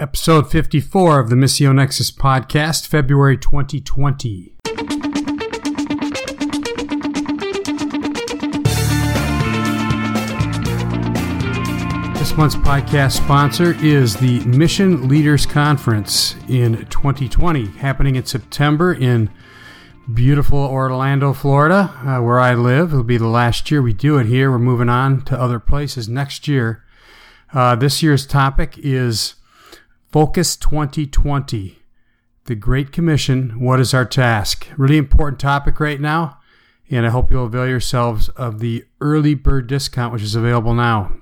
episode 54 of the Missio Nexus podcast, February 2020. This month's podcast sponsor is the Mission Leaders Conference in 2020, happening in September in beautiful Orlando, Florida, uh, where I live. It'll be the last year we do it here. We're moving on to other places next year. Uh, this year's topic is Focus 2020, the Great Commission. What is our task? Really important topic right now, and I hope you'll avail yourselves of the early bird discount, which is available now.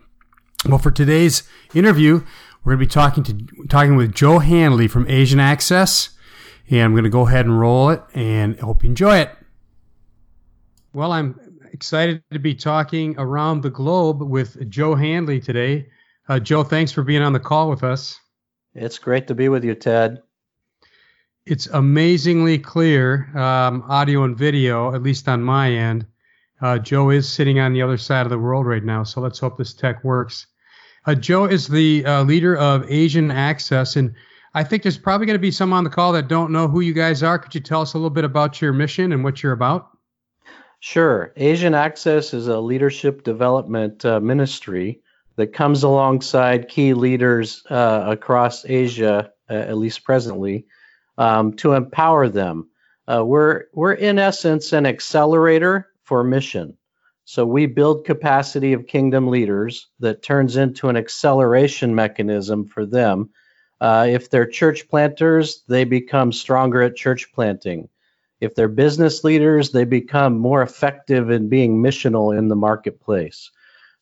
Well, for today's interview, we're going to be talking to talking with Joe Handley from Asian Access, and I'm going to go ahead and roll it, and hope you enjoy it. Well, I'm excited to be talking around the globe with Joe Handley today. Uh, Joe, thanks for being on the call with us. It's great to be with you, Ted. It's amazingly clear um, audio and video, at least on my end. Uh, Joe is sitting on the other side of the world right now, so let's hope this tech works. Uh, Joe is the uh, leader of Asian Access, and I think there's probably going to be some on the call that don't know who you guys are. Could you tell us a little bit about your mission and what you're about? Sure. Asian Access is a leadership development uh, ministry that comes alongside key leaders uh, across Asia, uh, at least presently, um, to empower them. Uh, we're we're in essence an accelerator for mission. So we build capacity of kingdom leaders that turns into an acceleration mechanism for them. Uh, if they're church planters, they become stronger at church planting. If they're business leaders, they become more effective in being missional in the marketplace.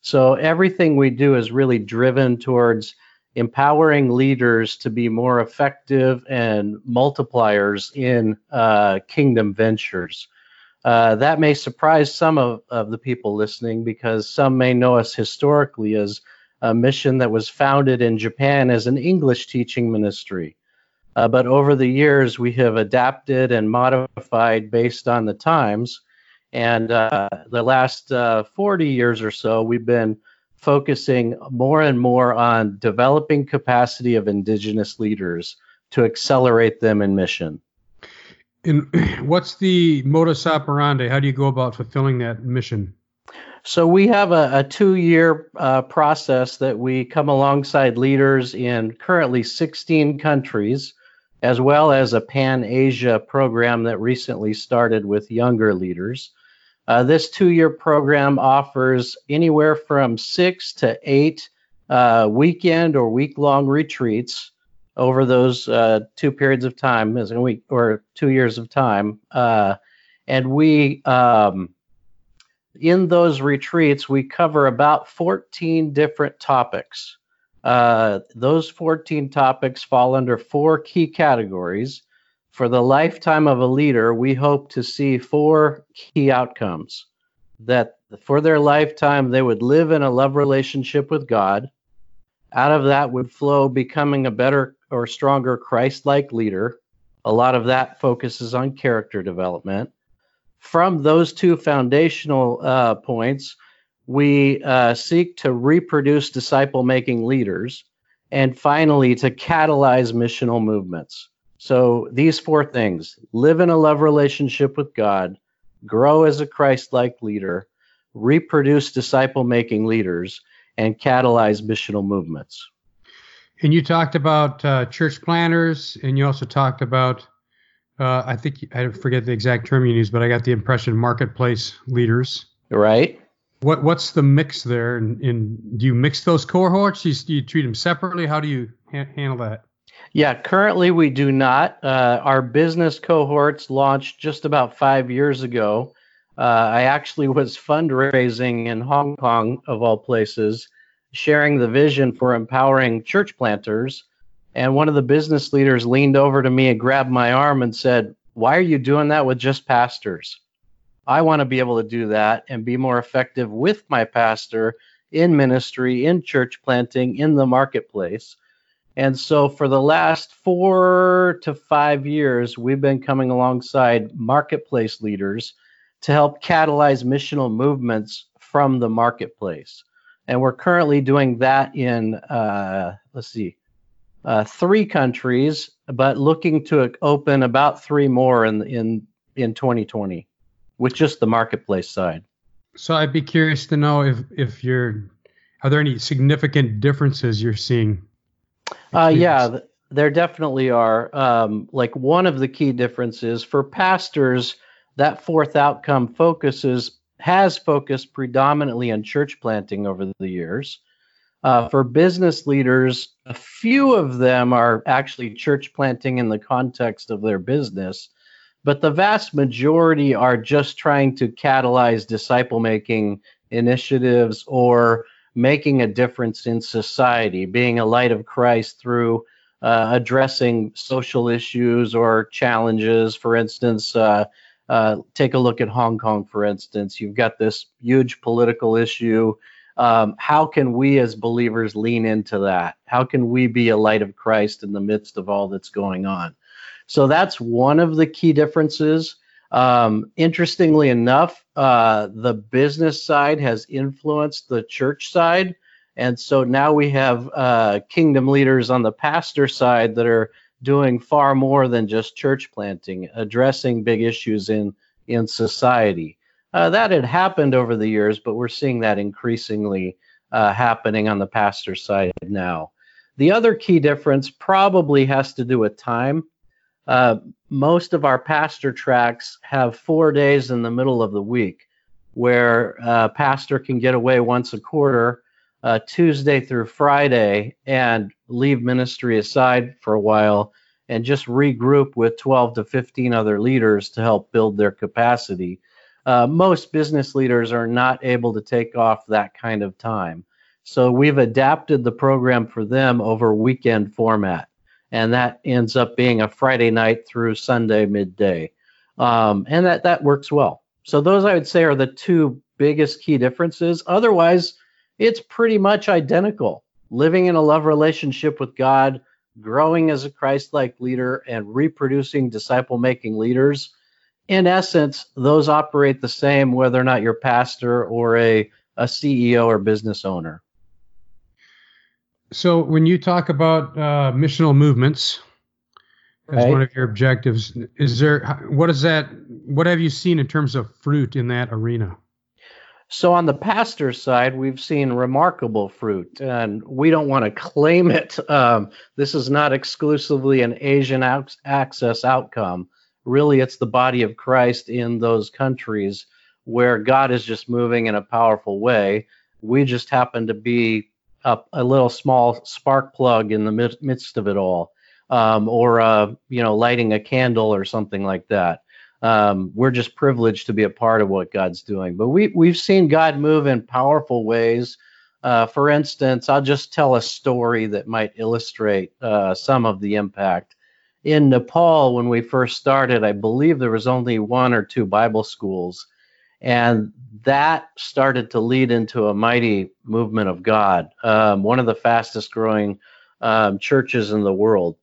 So everything we do is really driven towards empowering leaders to be more effective and multipliers in uh, kingdom ventures. Uh, that may surprise some of, of the people listening because some may know us historically as a mission that was founded in Japan as an English teaching ministry. Uh, but over the years, we have adapted and modified based on the times and uh, the last uh, 40 years or so, we've been focusing more and more on developing capacity of indigenous leaders to accelerate them in mission. And what's the modus operandi? How do you go about fulfilling that mission? So we have a, a two-year uh, process that we come alongside leaders in currently 16 countries, as well as a Pan Asia program that recently started with younger leaders. Uh, this two year program offers anywhere from six to eight uh, weekend or week long retreats over those uh, two periods of time, as a week or two years of time. Uh, and we, um, in those retreats, we cover about 14 different topics. Uh, those 14 topics fall under four key categories for the lifetime of a leader, we hope to see four key outcomes that for their lifetime they would live in a love relationship with God. Out of that would flow becoming a better or stronger Christ like leader. A lot of that focuses on character development. From those two foundational uh, points, we uh, seek to reproduce disciple making leaders and finally to catalyze missional movements. So these four things live in a love relationship with God, grow as a Christ like leader, reproduce disciple making leaders, and catalyze missional movements. And you talked about uh, church planners, and you also talked about, uh, I think, I forget the exact term you used, but I got the impression marketplace leaders. Right. What What's the mix there? And, and do you mix those cohorts? Do you, do you treat them separately? How do you ha- handle that? Yeah, currently we do not. Uh, our business cohorts launched just about five years ago. Uh, I actually was fundraising in Hong Kong, of all places, sharing the vision for empowering church planters. And one of the business leaders leaned over to me and grabbed my arm and said, Why are you doing that with just pastors? I want to be able to do that and be more effective with my pastor in ministry, in church planting, in the marketplace. And so for the last four to five years, we've been coming alongside marketplace leaders to help catalyze missional movements from the marketplace. And we're currently doing that in, uh, let's see, uh, three countries, but looking to open about three more in in in 2020 with just the marketplace side. So I'd be curious to know if if you're are there any significant differences you're seeing? Uh, yeah, there definitely are. Um, like one of the key differences for pastors, that fourth outcome focuses has focused predominantly on church planting over the years. Uh, for business leaders, a few of them are actually church planting in the context of their business, but the vast majority are just trying to catalyze disciple making initiatives or making a difference in society, being a light of Christ through uh, addressing social issues or challenges. For instance, uh, uh, take a look at Hong Kong, for instance. You've got this huge political issue um, how can we as believers lean into that? How can we be a light of Christ in the midst of all that's going on? So that's one of the key differences. Um, interestingly enough, uh, the business side has influenced the church side. And so now we have uh, kingdom leaders on the pastor side that are doing far more than just church planting, addressing big issues in, in society. Uh, that had happened over the years, but we're seeing that increasingly uh, happening on the pastor side now. The other key difference probably has to do with time. Uh, most of our pastor tracks have four days in the middle of the week where a uh, pastor can get away once a quarter, uh, Tuesday through Friday, and leave ministry aside for a while and just regroup with 12 to 15 other leaders to help build their capacity uh, most business leaders are not able to take off that kind of time. So we've adapted the program for them over weekend format, and that ends up being a Friday night through Sunday midday, um, and that that works well. So those I would say are the two biggest key differences. Otherwise, it's pretty much identical. Living in a love relationship with God, growing as a Christ-like leader, and reproducing disciple-making leaders in essence, those operate the same whether or not you're pastor or a, a CEO or business owner. So, when you talk about uh, missional movements as right. one of your objectives, is there what is that? What have you seen in terms of fruit in that arena? So, on the pastor side, we've seen remarkable fruit, and we don't want to claim it. Um, this is not exclusively an Asian access outcome really it's the body of Christ in those countries where God is just moving in a powerful way. We just happen to be a, a little small spark plug in the midst of it all, um, or uh, you know, lighting a candle or something like that. Um, we're just privileged to be a part of what God's doing. But we we've seen God move in powerful ways. Uh, for instance, I'll just tell a story that might illustrate uh, some of the impact in Nepal, when we first started, I believe there was only one or two Bible schools. And that started to lead into a mighty movement of God, um, one of the fastest growing um, churches in the world.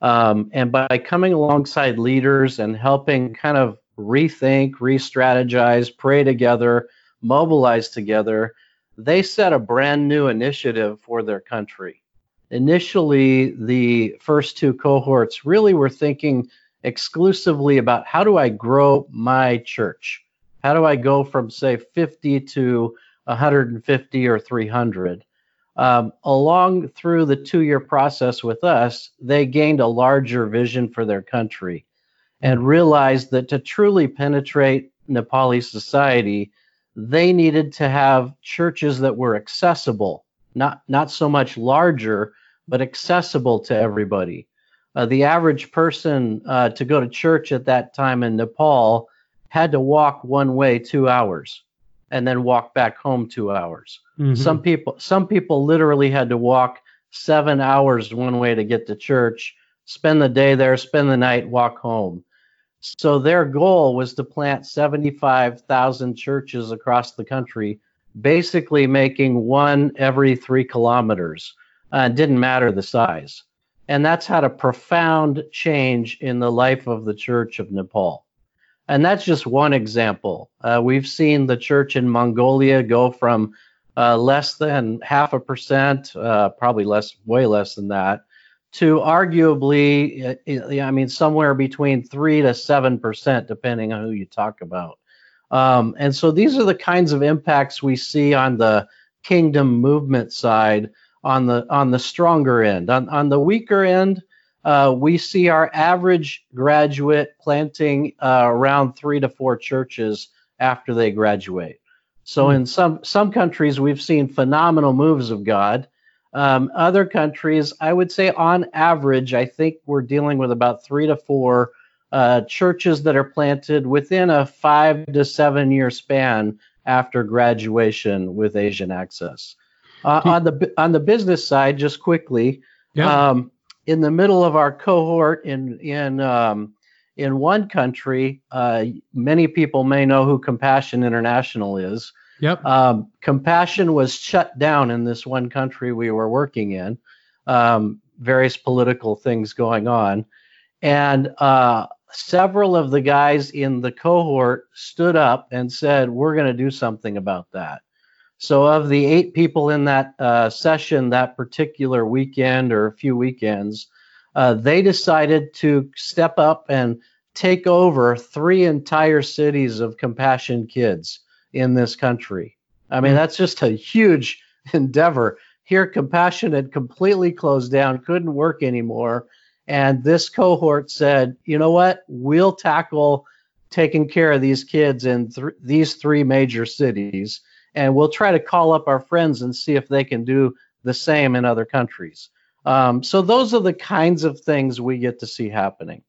Um, and by coming alongside leaders and helping kind of rethink, re strategize, pray together, mobilize together, they set a brand new initiative for their country initially the first two cohorts really were thinking exclusively about how do I grow my church? How do I go from, say, 50 to 150 or 300? Um, along through the two year process with us, they gained a larger vision for their country and realized that to truly penetrate Nepali society, they needed to have churches that were accessible, not, not so much larger, but accessible to everybody. Uh, the average person uh, to go to church at that time in Nepal had to walk one way two hours and then walk back home two hours. Mm-hmm. Some people some people literally had to walk seven hours one way to get to church, spend the day there, spend the night, walk home. So their goal was to plant 75,000 churches across the country, basically making one every three kilometers uh, didn't matter the size. And that's had a profound change in the life of the Church of Nepal. And that's just one example. Uh, we've seen the church in Mongolia go from uh, less than half a percent, uh, probably less, way less than that, to arguably, uh, I mean, somewhere between three to seven percent, depending on who you talk about. Um, and so these are the kinds of impacts we see on the kingdom movement side on the on the stronger end. On on the weaker end, uh, we see our average graduate planting uh, around three to four churches after they graduate. So mm-hmm. in some some countries, we've seen phenomenal moves of God. Um, other countries, I would say on average, I think we're dealing with about three to four uh, churches that are planted within a five to seven year span after graduation with Asian Access. Uh, on the on the business side, just quickly, yeah. um, in the middle of our cohort in in um, in one country, uh, many people may know who Compassion International is. Yep. Um, Compassion was shut down in this one country we were working in. Um, various political things going on, and uh, several of the guys in the cohort stood up and said, "We're going to do something about that." So, of the eight people in that uh, session that particular weekend or a few weekends, uh, they decided to step up and take over three entire cities of compassion kids in this country. I mean, hmm. that's just a huge endeavor. Here, compassion had completely closed down, couldn't work anymore. And this cohort said, you know what? We'll tackle taking care of these kids in th- these three major cities and we'll try to call up our friends and see if they can do the same in other countries. Um, so those are the kinds of things we get to see happening.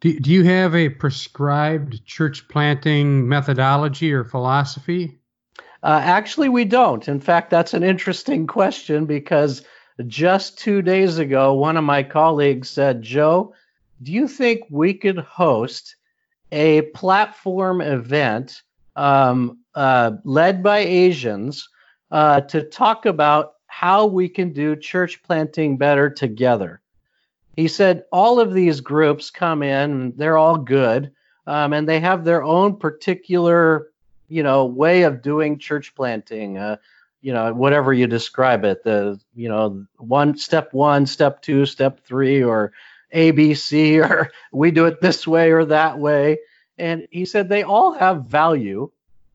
Do, do you have a prescribed church planting methodology or philosophy? Uh, actually, we don't. In fact, that's an interesting question because just two days ago, one of my colleagues said, Joe, do you think we could host a platform event um, uh, led by Asians uh, to talk about how we can do church planting better together. He said all of these groups come in, they're all good, um, and they have their own particular, you know, way of doing church planting. Uh, you know, whatever you describe it, the you know, one step one, step two, step three, or ABC, or we do it this way or that way. And he said they all have value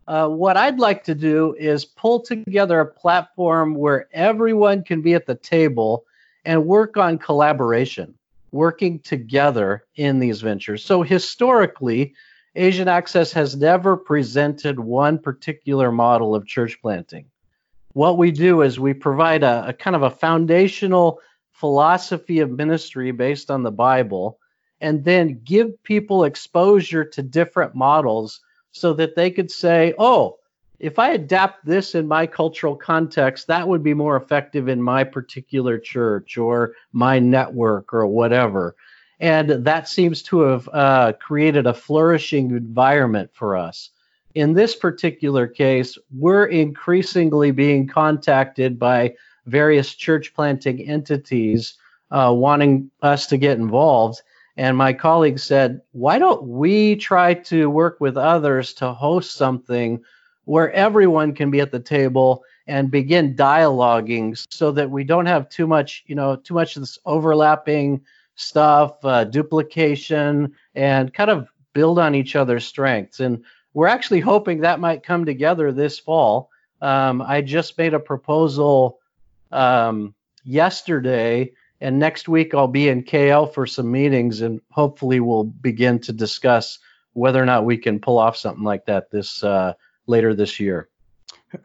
uh, what I'd like to do is pull together a platform where everyone can be at the table and work on collaboration, working together in these ventures. So historically, Asian Access has never presented one particular model of church planting. What we do is we provide a, a kind of a foundational philosophy of ministry based on the Bible, and then give people exposure to different models so that they could say, oh, if I adapt this in my cultural context, that would be more effective in my particular church or my network or whatever. And that seems to have uh, created a flourishing environment for us. In this particular case, we're increasingly being contacted by various church planting entities uh, wanting us to get involved. And my colleague said, why don't we try to work with others to host something where everyone can be at the table and begin dialoguing so that we don't have too much, you know, too much of this overlapping stuff, uh, duplication, and kind of build on each other's strengths. And we're actually hoping that might come together this fall. Um, I just made a proposal um, yesterday and next week, I'll be in KL for some meetings, and hopefully, we'll begin to discuss whether or not we can pull off something like that this uh, later this year.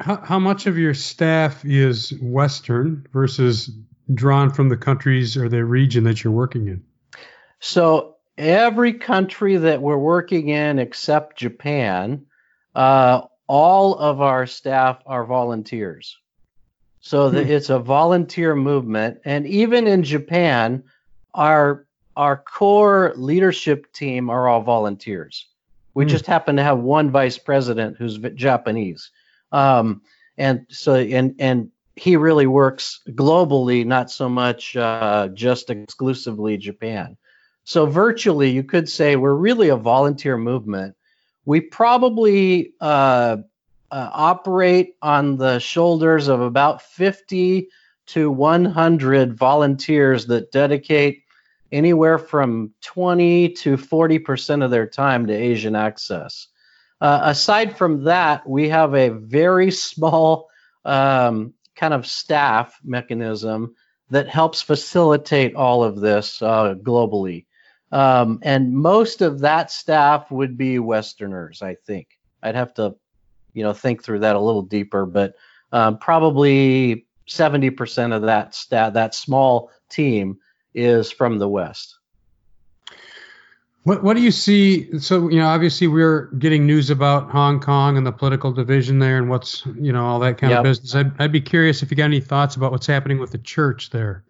How, how much of your staff is Western versus drawn from the countries or the region that you're working in? So every country that we're working in except Japan, uh, all of our staff are volunteers. So hmm. it's a volunteer movement, and even in Japan, our our core leadership team are all volunteers. We hmm. just happen to have one vice president who's Japanese, um, and so and and he really works globally, not so much uh, just exclusively Japan. So virtually, you could say we're really a volunteer movement. We probably uh, uh, operate on the shoulders of about 50 to 100 volunteers that dedicate anywhere from 20 to 40 percent of their time to Asian Access. Uh, aside from that, we have a very small um, kind of staff mechanism that helps facilitate all of this uh, globally. Um, and most of that staff would be Westerners, I think. I'd have to, you know, think through that a little deeper, but um, probably 70% of that stat, that small team, is from the West. What What do you see? So you know, obviously we're getting news about Hong Kong and the political division there, and what's you know all that kind yep. of business. I'd I'd be curious if you got any thoughts about what's happening with the church there.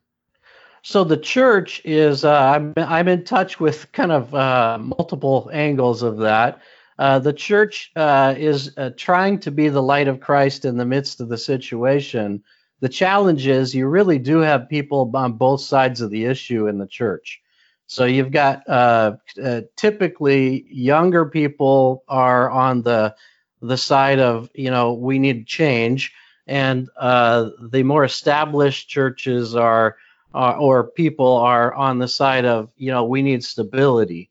So the church is uh, I'm I'm in touch with kind of uh, multiple angles of that. Uh, the church uh, is uh, trying to be the light of Christ in the midst of the situation. The challenge is you really do have people on both sides of the issue in the church. So you've got uh, uh, typically younger people are on the the side of you know we need change, and the more established churches are or people are on the side of you know we need stability.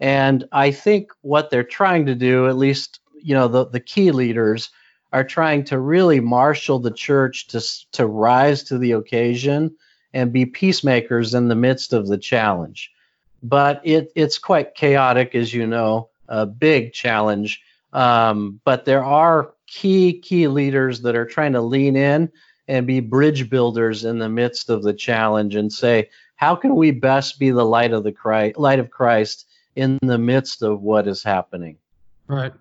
And I think what they're trying to do, at least you know the the key leaders, are trying to really marshal the church to to rise to the occasion and be peacemakers in the midst of the challenge but it, it's quite chaotic, as you know, a big challenge. Um, but there are key, key leaders that are trying to lean in and be bridge builders in the midst of the challenge and say, how can we best be the light of the Christ, light of Christ in the midst of what is happening? Right.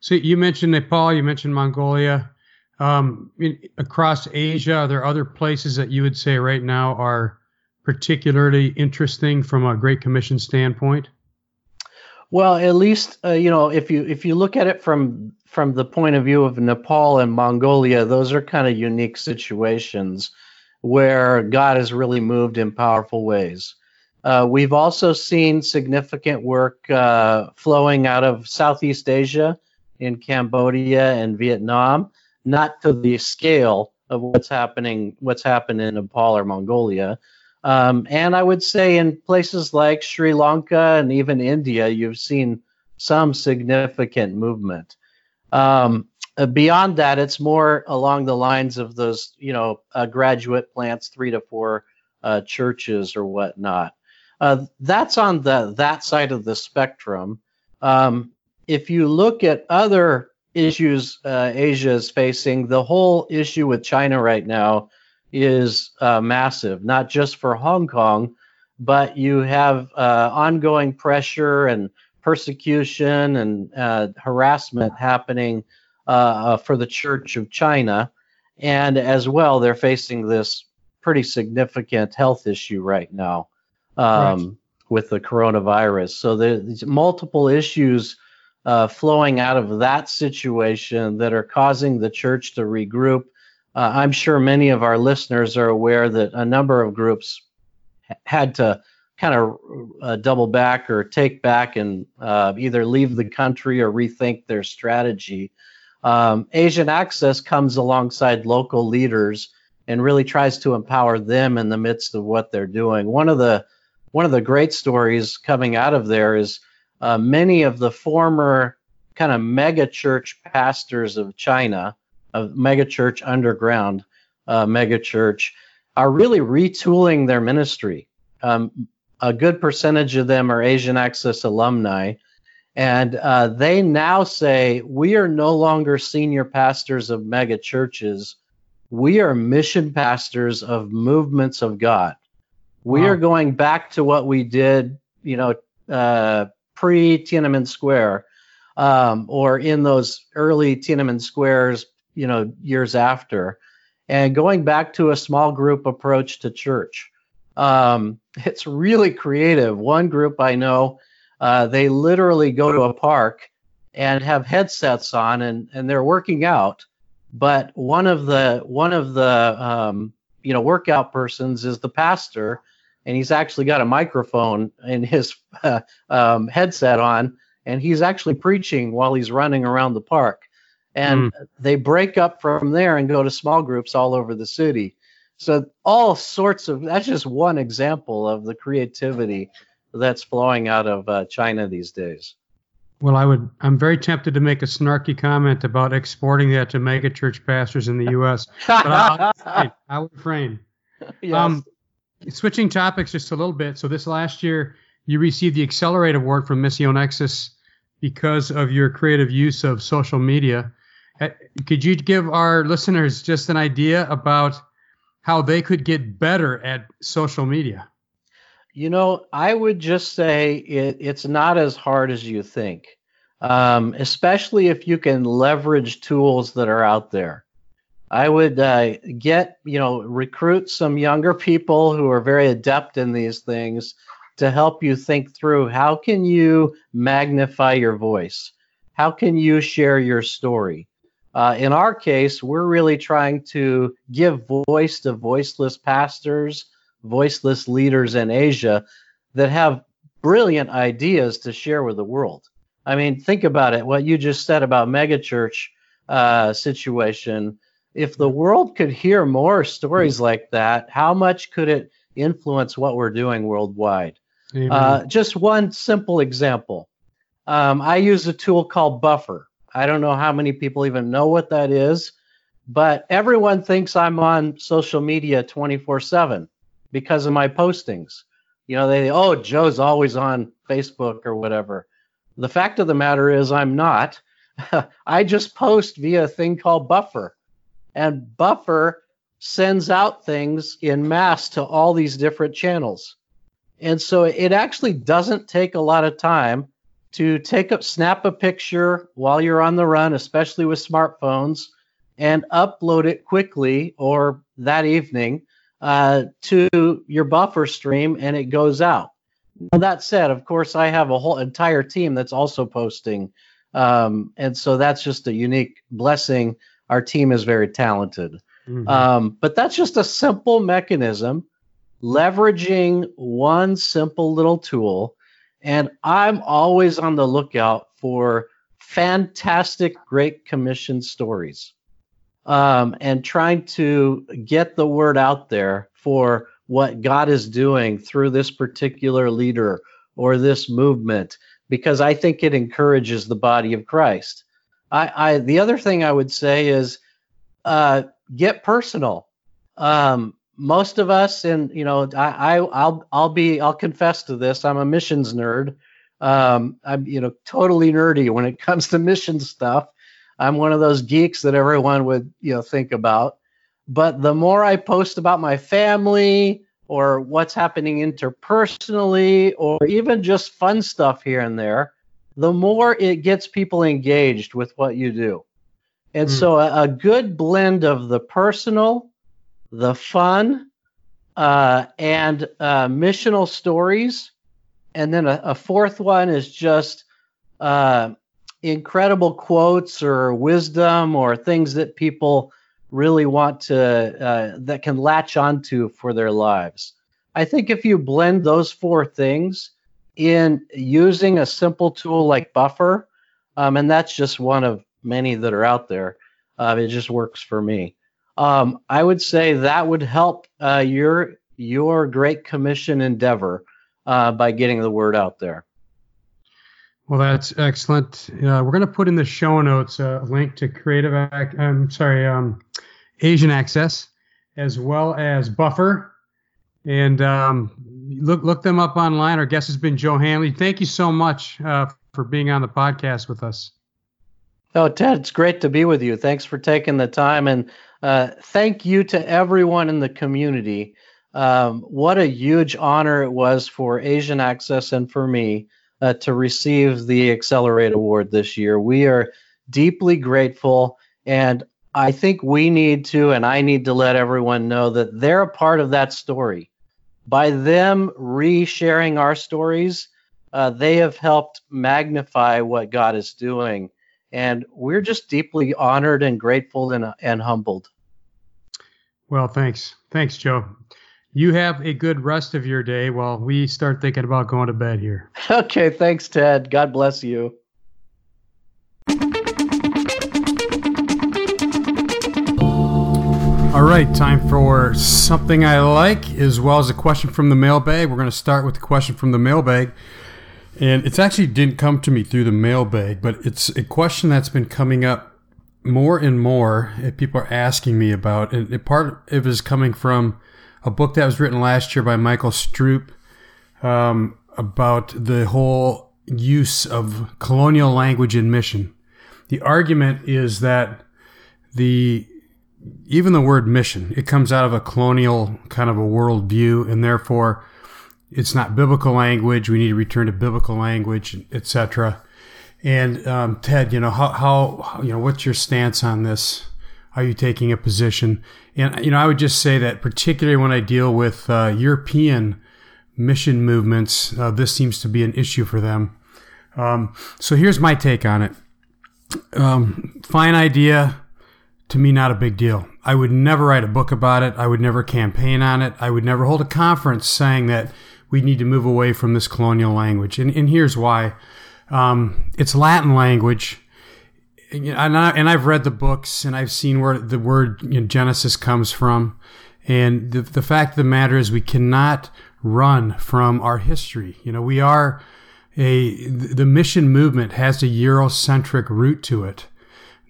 So you mentioned Nepal, you mentioned Mongolia. Um, in, across Asia, are there other places that you would say right now are particularly interesting from a Great Commission standpoint? Well, at least uh, you know if you if you look at it from from the point of view of Nepal and Mongolia, those are kind of unique situations where God has really moved in powerful ways. Uh, we've also seen significant work uh, flowing out of Southeast Asia in Cambodia and Vietnam, not to the scale of what's happening what's happened in Nepal or Mongolia, um, and I would say in places like Sri Lanka and even India, you've seen some significant movement. Um, uh, beyond that, it's more along the lines of those, you know, uh, graduate plants, three to four uh, churches or whatnot. Uh, that's on the that side of the spectrum. Um, if you look at other issues uh, Asia is facing, the whole issue with China right now is uh, massive, not just for Hong Kong, but you have uh, ongoing pressure and persecution and uh, harassment happening for the Church of China. And as well, they're facing this pretty significant health issue right now um, with the coronavirus. So there's multiple issues uh, flowing out of that situation that are causing the church to regroup uh, I'm sure many of our listeners are aware that a number of groups had to kind of uh, double back or take back and uh, either leave the country or rethink their strategy. Um, Asian Access comes alongside local leaders and really tries to empower them in the midst of what they're doing. One of the one of the great stories coming out of there is uh, many of the former kind of mega church pastors of China a megachurch underground uh, megachurch are really retooling their ministry. Um, a good percentage of them are Asian Access alumni, and uh, they now say we are no longer senior pastors of mega churches. We are mission pastors of movements of God. We wow. are going back to what we did, you know, uh, pre Tiananmen Square, um, or in those early Tiananmen Squares you know years after and going back to a small group approach to church um, it's really creative one group i know uh, they literally go to a park and have headsets on and, and they're working out but one of the one of the um, you know workout persons is the pastor and he's actually got a microphone in his uh, um, headset on and he's actually preaching while he's running around the park and mm. they break up from there and go to small groups all over the city. So all sorts of that's just one example of the creativity that's flowing out of uh, China these days. Well, I would. I'm very tempted to make a snarky comment about exporting that to megachurch pastors in the U.S. but I'll, I'll, I'll refrain. Yes. Um, switching topics just a little bit. So this last year, you received the Accelerate Award from Missio Nexus because of your creative use of social media. Uh, could you give our listeners just an idea about how they could get better at social media? You know, I would just say it, it's not as hard as you think, um, especially if you can leverage tools that are out there. I would uh, get, you know, recruit some younger people who are very adept in these things to help you think through how can you magnify your voice? How can you share your story? Uh, in our case, we're really trying to give voice to voiceless pastors, voiceless leaders in Asia that have brilliant ideas to share with the world. I mean, think about it. What you just said about megachurch uh, situation. If the world could hear more stories like that, how much could it influence what we're doing worldwide? Uh, just one simple example. Um, I use a tool called Buffer. I don't know how many people even know what that is, but everyone thinks I'm on social media 24 7 because of my postings. You know, they, oh, Joe's always on Facebook or whatever. The fact of the matter is, I'm not. I just post via a thing called Buffer. And Buffer sends out things in mass to all these different channels. And so it actually doesn't take a lot of time to take up, snap a picture while you're on the run, especially with smartphones, and upload it quickly or that evening uh, to your buffer stream and it goes out. Now, that said, of course, I have a whole entire team that's also posting. Um, and so that's just a unique blessing. Our team is very talented. Mm-hmm. Um, but that's just a simple mechanism leveraging one simple little tool. And I'm always on the lookout for fantastic Great Commission stories um, and trying to get the word out there for what God is doing through this particular leader or this movement, because I think it encourages the body of Christ. I, I the other thing I would say is uh, get personal. Um, most of us, and you know, I, I will I'll be I'll confess to this. I'm a missions nerd. Um, I'm you know totally nerdy when it comes to mission stuff. I'm one of those geeks that everyone would you know think about. But the more I post about my family or what's happening interpersonally or even just fun stuff here and there, the more it gets people engaged with what you do. And mm. so a, a good blend of the personal the fun uh, and uh, missional stories. And then a, a, fourth one is just uh, incredible quotes or wisdom or things that people really want to, uh, that can latch onto for their lives. I think if you blend those four things in using a simple tool like Buffer, um, and that's just one of many that are out there, uh, it just works for me um, I would say that would help uh, your your Great Commission endeavor uh, by getting the word out there. Well, that's excellent. Uh, we're going to put in the show notes a link to Creative. Ac- I'm sorry, um, Asian Access, as well as Buffer, and um, look look them up online. Our guest has been Joe Handley. Thank you so much uh, for being on the podcast with us. Oh, Ted, it's great to be with you. Thanks for taking the time and uh, thank you to everyone in the community. Um, what a huge honor it was for Asian Access and for me uh, to receive the Accelerate Award this year. We are deeply grateful, and I think we need to, and I need to let everyone know that they're a part of that story. By them resharing our stories, uh, they have helped magnify what God is doing. And we're just deeply honored and grateful and, and humbled. Well, thanks. Thanks, Joe. You have a good rest of your day while we start thinking about going to bed here. Okay, thanks, Ted. God bless you. All right, time for something I like as well as a question from the mailbag. We're going to start with the question from the mailbag. And it's actually didn't come to me through the mailbag, but it's a question that's been coming up more and more. People are asking me about, and part of it is coming from a book that was written last year by Michael Stroope um, about the whole use of colonial language in mission. The argument is that the even the word mission it comes out of a colonial kind of a worldview, and therefore it's not biblical language. We need to return to biblical language, etc. And um, Ted, you know how, how you know what's your stance on this? Are you taking a position? And you know, I would just say that particularly when I deal with uh, European mission movements, uh, this seems to be an issue for them. Um, so here's my take on it. Um, fine idea, to me, not a big deal. I would never write a book about it. I would never campaign on it. I would never hold a conference saying that we need to move away from this colonial language. And, and here's why um, it's Latin language. And, I, have read the books and I've seen where the word you know, Genesis comes from. And the, the fact of the matter is, we cannot run from our history. You know, we are a, the mission movement has a Eurocentric root to it.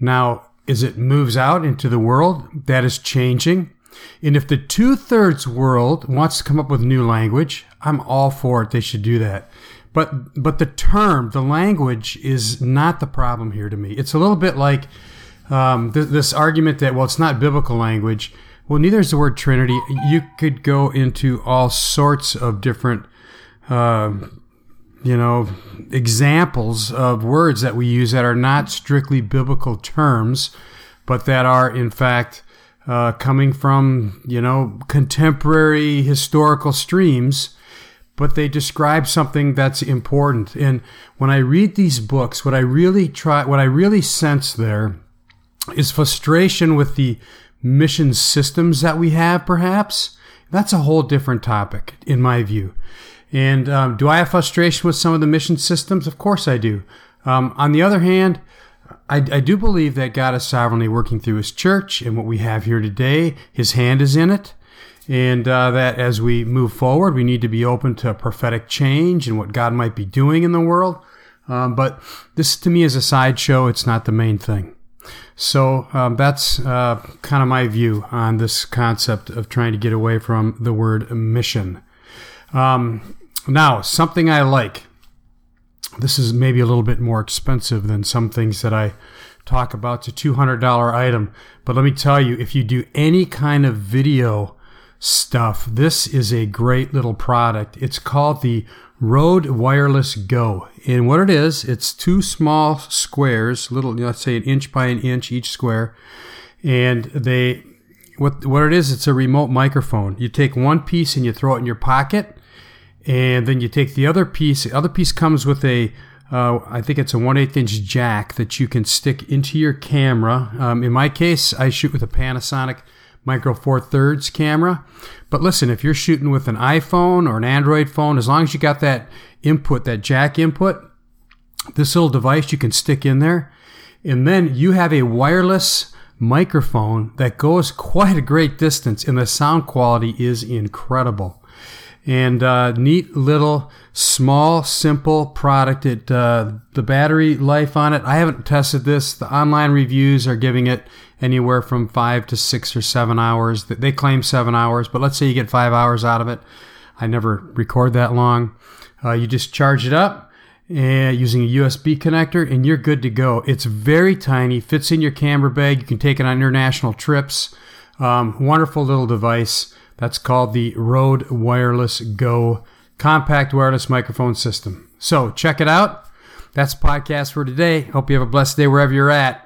Now, as it moves out into the world, that is changing. And if the two thirds world wants to come up with new language, I'm all for it. They should do that. But but the term, the language, is not the problem here to me. It's a little bit like um, th- this argument that well, it's not biblical language. Well, neither is the word Trinity. You could go into all sorts of different, uh, you know, examples of words that we use that are not strictly biblical terms, but that are in fact uh, coming from you know contemporary historical streams but they describe something that's important. And when i read these books what i really try what i really sense there is frustration with the mission systems that we have perhaps. That's a whole different topic in my view and um, do i have frustration with some of the mission systems of course i do um, on the other hand I, I, do believe that God is sovereignly working through His church, and what we have here today, His hand is in it. And uh, that as we move forward, we need to be open to prophetic change and what God might be doing in the world. Um, but this to me is a sideshow, it's not the main thing. So um, that's uh, kind of my view on this concept of trying to get away from the word mission. Um, now, something I like this is maybe a little bit more expensive than some things that I talk about. It's a $200 item. But let me tell you, if you do any kind of video stuff, this is a great little product. It's called the Rode Wireless Go. And what it is, it's two small squares, little, let's say an inch by an inch each square. And they, what, what it is, it's a remote microphone. You take one piece and you throw it in your pocket and then you take the other piece. The other piece comes with a, uh, I think it's a 1 8 inch jack that you can stick into your camera. Um, in my case, I shoot with a Panasonic Micro Four Thirds camera. But listen, if you're shooting with an iPhone or an Android phone, as long as you got that input, that jack input, this little device you can stick in there, and then you have a wireless microphone that goes quite a great distance, and the sound quality is incredible and uh, neat little small simple product. It uh, the battery life on it i haven't tested this. The online reviews are giving it anywhere from five to six or seven hours. They claim seven hours but let's say you get five hours out of it. I never record that long. Uh, you just charge it up and using a usb connector and you're good to go. It's very tiny fits in your camera bag. You can take it on international trips. Um, wonderful little device that's called the Rode Wireless Go compact wireless microphone system. So check it out. That's podcast for today. Hope you have a blessed day wherever you're at.